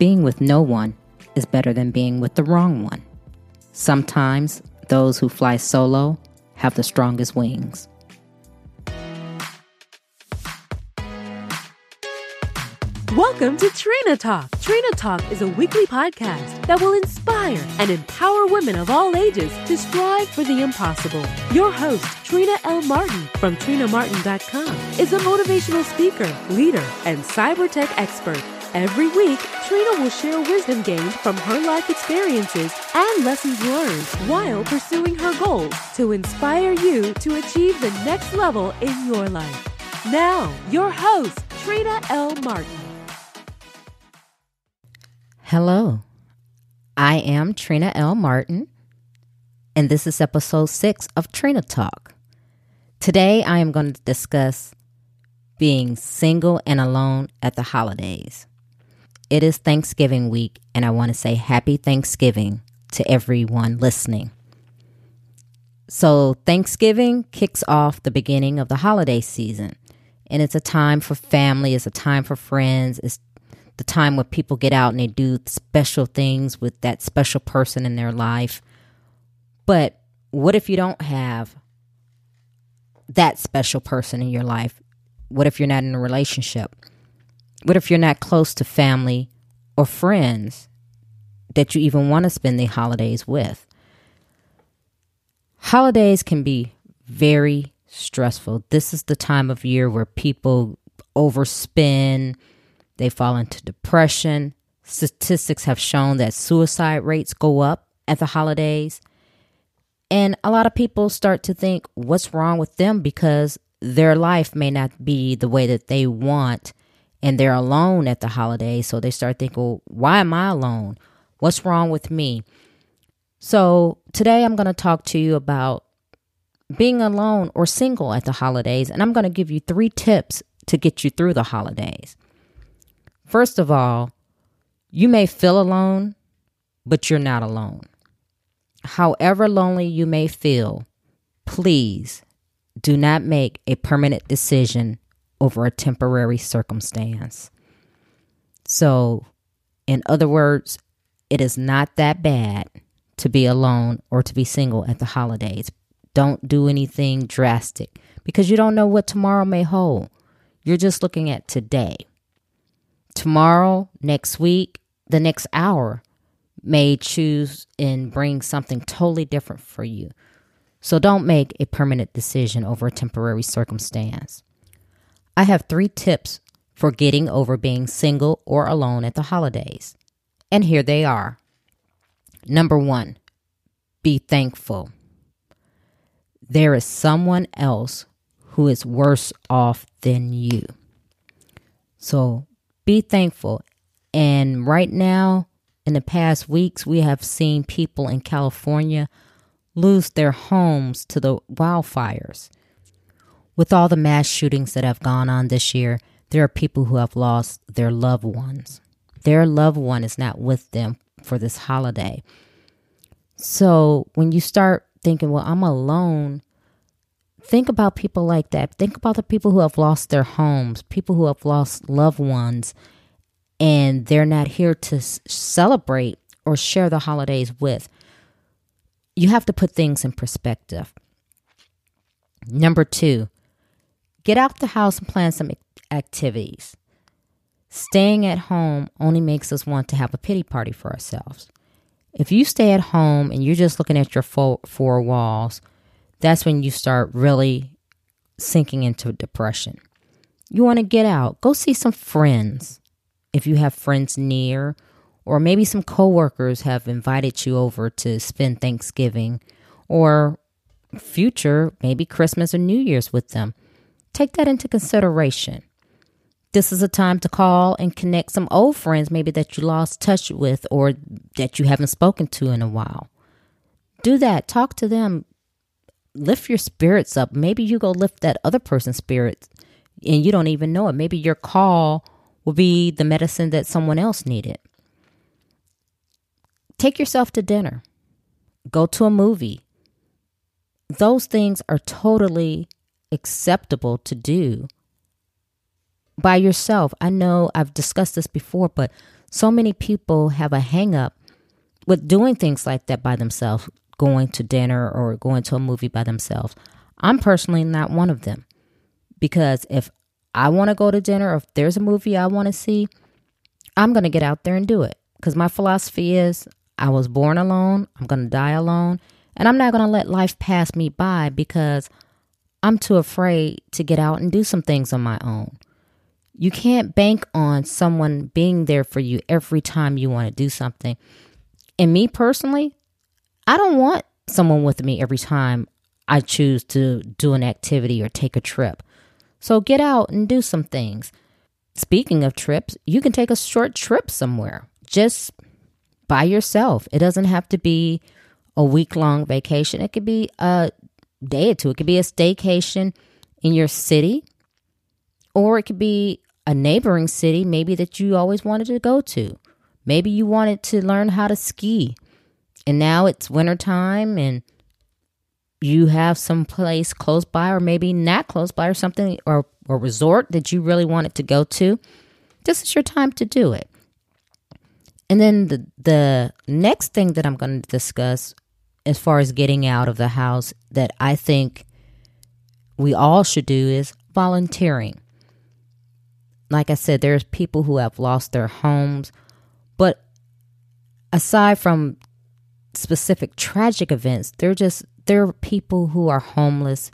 Being with no one is better than being with the wrong one. Sometimes those who fly solo have the strongest wings. Welcome to Trina Talk. Trina Talk is a weekly podcast that will inspire and empower women of all ages to strive for the impossible. Your host, Trina L. Martin from TrinaMartin.com, is a motivational speaker, leader, and cyber tech expert. Every week, Trina will share wisdom gained from her life experiences and lessons learned while pursuing her goals to inspire you to achieve the next level in your life. Now, your host, Trina L. Martin. Hello, I am Trina L. Martin, and this is episode six of Trina Talk. Today, I am going to discuss being single and alone at the holidays. It is Thanksgiving week, and I want to say happy Thanksgiving to everyone listening. So, Thanksgiving kicks off the beginning of the holiday season, and it's a time for family, it's a time for friends, it's the time when people get out and they do special things with that special person in their life. But what if you don't have that special person in your life? What if you're not in a relationship? What if you're not close to family or friends that you even want to spend the holidays with? Holidays can be very stressful. This is the time of year where people overspend they fall into depression. Statistics have shown that suicide rates go up at the holidays. And a lot of people start to think, what's wrong with them because their life may not be the way that they want and they're alone at the holidays. So they start thinking, well, why am I alone? What's wrong with me? So today I'm going to talk to you about being alone or single at the holidays. And I'm going to give you three tips to get you through the holidays. First of all, you may feel alone, but you're not alone. However lonely you may feel, please do not make a permanent decision over a temporary circumstance. So, in other words, it is not that bad to be alone or to be single at the holidays. Don't do anything drastic because you don't know what tomorrow may hold. You're just looking at today tomorrow, next week, the next hour may choose and bring something totally different for you. So don't make a permanent decision over a temporary circumstance. I have three tips for getting over being single or alone at the holidays. And here they are. Number one, be thankful. There is someone else who is worse off than you. So be thankful. And right now, in the past weeks, we have seen people in California lose their homes to the wildfires. With all the mass shootings that have gone on this year, there are people who have lost their loved ones. Their loved one is not with them for this holiday. So when you start thinking, well, I'm alone, think about people like that. Think about the people who have lost their homes, people who have lost loved ones, and they're not here to celebrate or share the holidays with. You have to put things in perspective. Number two, get out the house and plan some activities. Staying at home only makes us want to have a pity party for ourselves. If you stay at home and you're just looking at your four, walls, that's when you start really sinking into depression. You want to get out, go see some friends if you have friends near, or maybe some coworkers have invited you over to spend Thanksgiving or future, maybe Christmas or New Year's with them. Take that into consideration. This is a time to call and connect some old friends, maybe that you lost touch with or that you haven't spoken to in a while. Do that. Talk to them lift your spirits up. Maybe you go lift that other person's spirits and you don't even know it. Maybe your call will be the medicine that someone else needed. Take yourself to dinner, go to a movie. Those things are totally acceptable to do by yourself. I know I've discussed this before, but So many people have a hang up with doing things like that by themselves, going to dinner or going to a movie by themselves. I'm personally not one of them because if I want to go to dinner or if there's a movie I want to see, I'm going to get out there and do it. Because my philosophy is I was born alone, I'm going to die alone, and I'm not going to let life pass me by because I'm too afraid to get out and do some things on my own. You can't bank on someone being there for you every time you want to do something. And me personally, I don't want someone with me every time I choose to do an activity or take a trip. So get out and do some things. Speaking of trips, you can take a short trip somewhere just by yourself. It doesn't have to be a week long vacation, it could be a day or two. It could be a staycation in your city, or it could be a neighboring city, maybe that you always wanted to go to. Maybe you wanted to learn how to ski, and now it's wintertime and you have some place close by, or maybe not close by, or something, or a resort that you really wanted to go to. This is your time to do it. And then the the next thing that I'm going to discuss as far as getting out of the house that I think we all should do is volunteering. Like I said, there's people who have lost their homes, but aside from specific tragic events, they're just there are people who are homeless,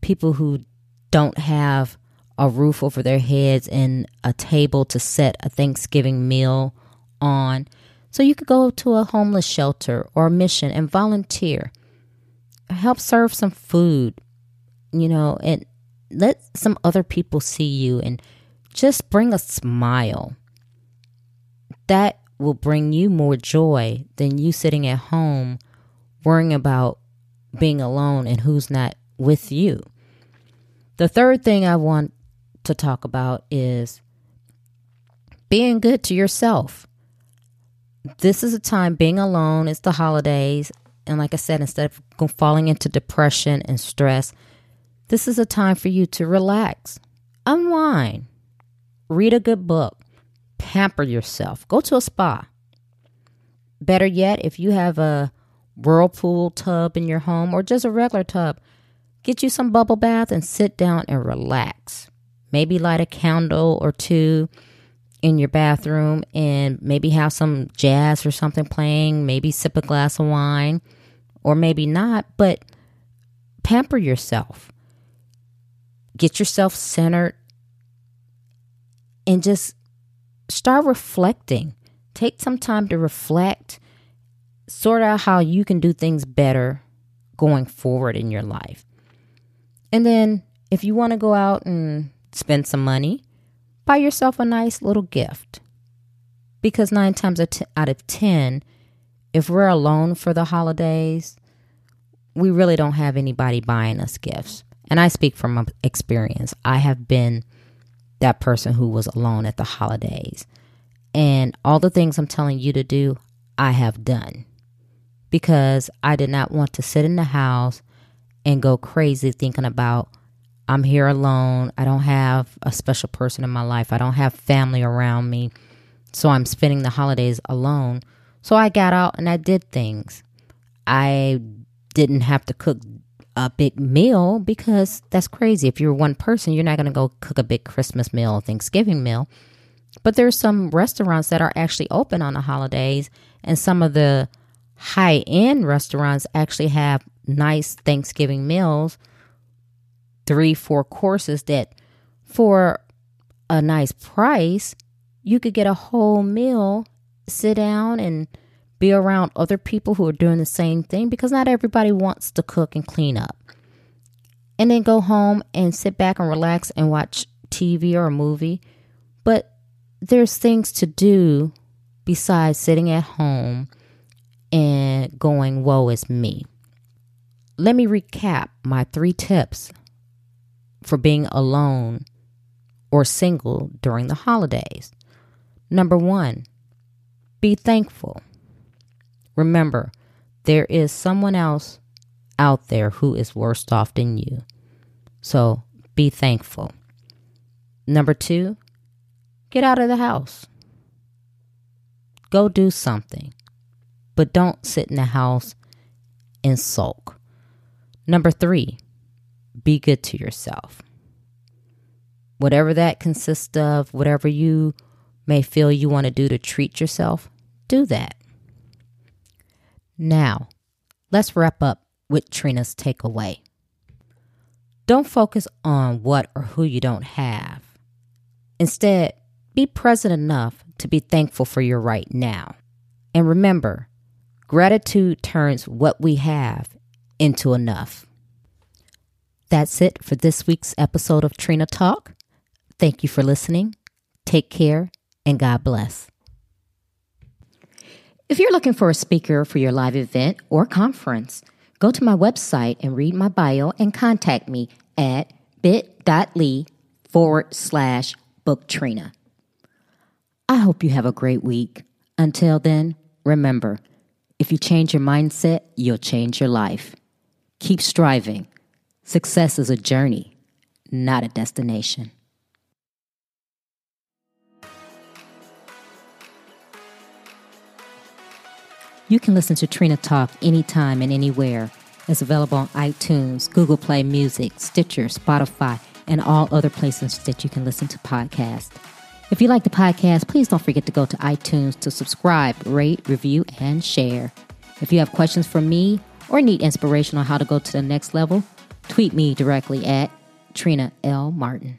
people who don't have a roof over their heads and a table to set a Thanksgiving meal on. So you could go to a homeless shelter or a mission and volunteer. Help serve some food, you know, and let some other people see you and just bring a smile. That will bring you more joy than you sitting at home worrying about being alone and who's not with you. The third thing I want to talk about is being good to yourself this is a time being alone. It's the holidays. And like I said, instead of falling into depression and stress, this is a time for you to relax, unwind, read a good book, pamper yourself, go to a spa. Better yet, if you have a whirlpool tub in your home or just a regular tub, get you some bubble bath and sit down and relax. Maybe light a candle or two in your bathroom and maybe have some jazz or something playing, maybe sip a glass of wine, or maybe not, but pamper yourself. Get yourself centered and just start reflecting. Take some time to reflect, sort out how you can do things better going forward in your life. And then if you want to go out and spend some money, buy yourself a nice little gift. Because nine times out of 10, if we're alone for the holidays, we really don't have anybody buying us gifts. And I speak from experience. I have been that person who was alone at the holidays. And all the things I'm telling you to do, I have done because I did not want to sit in the house and go crazy thinking about I'm here alone. I don't have a special person in my life. I don't have family around me. So I'm spending the holidays alone. So I got out and I did things. I didn't have to cook a big meal because that's crazy. If you're one person, you're not going to go cook a big Christmas meal or Thanksgiving meal. But there's some restaurants that are actually open on the holidays, and some of the high end restaurants actually have nice Thanksgiving meals three, four courses that for a nice price, you could get a whole meal, sit down and be around other people who are doing the same thing because not everybody wants to cook and clean up. And then go home and sit back and relax and watch TV or a movie. But there's things to do besides sitting at home and going, woe is me. Let me recap my three tips for being alone or single during the holidays. Number one, be thankful. Remember, there is someone else out there who is worse off than you. So be thankful. Number two, get out of the house. Go do something. But don't sit in the house and sulk. Number three, be good to yourself. Whatever that consists of, whatever you may feel you want to do to treat yourself, do that. Now, let's wrap up with Trina's takeaway. Don't focus on what or who you don't have. Instead, be present enough to be thankful for your right now. And remember, gratitude turns what we have into enough. That's it for this week's episode of Trina Talk. Thank you for listening. Take care and God bless. If you're looking for a speaker for your live event or conference, go to my website and read my bio and contact me at bit.ly forward slash book Trina. I hope you have a great week. Until then, remember if you change your mindset, you'll change your life. Keep striving. Success is a journey, not a destination. You can listen to Trina Talk anytime and anywhere. It's available on iTunes, Google Play Music, Stitcher, Spotify, and all other places that you can listen to podcasts. If you like the podcast, please don't forget to go to iTunes to subscribe, rate, review, and share. If you have questions for me or need inspiration on how to go to the next level, tweet me directly at Trina L. Martin.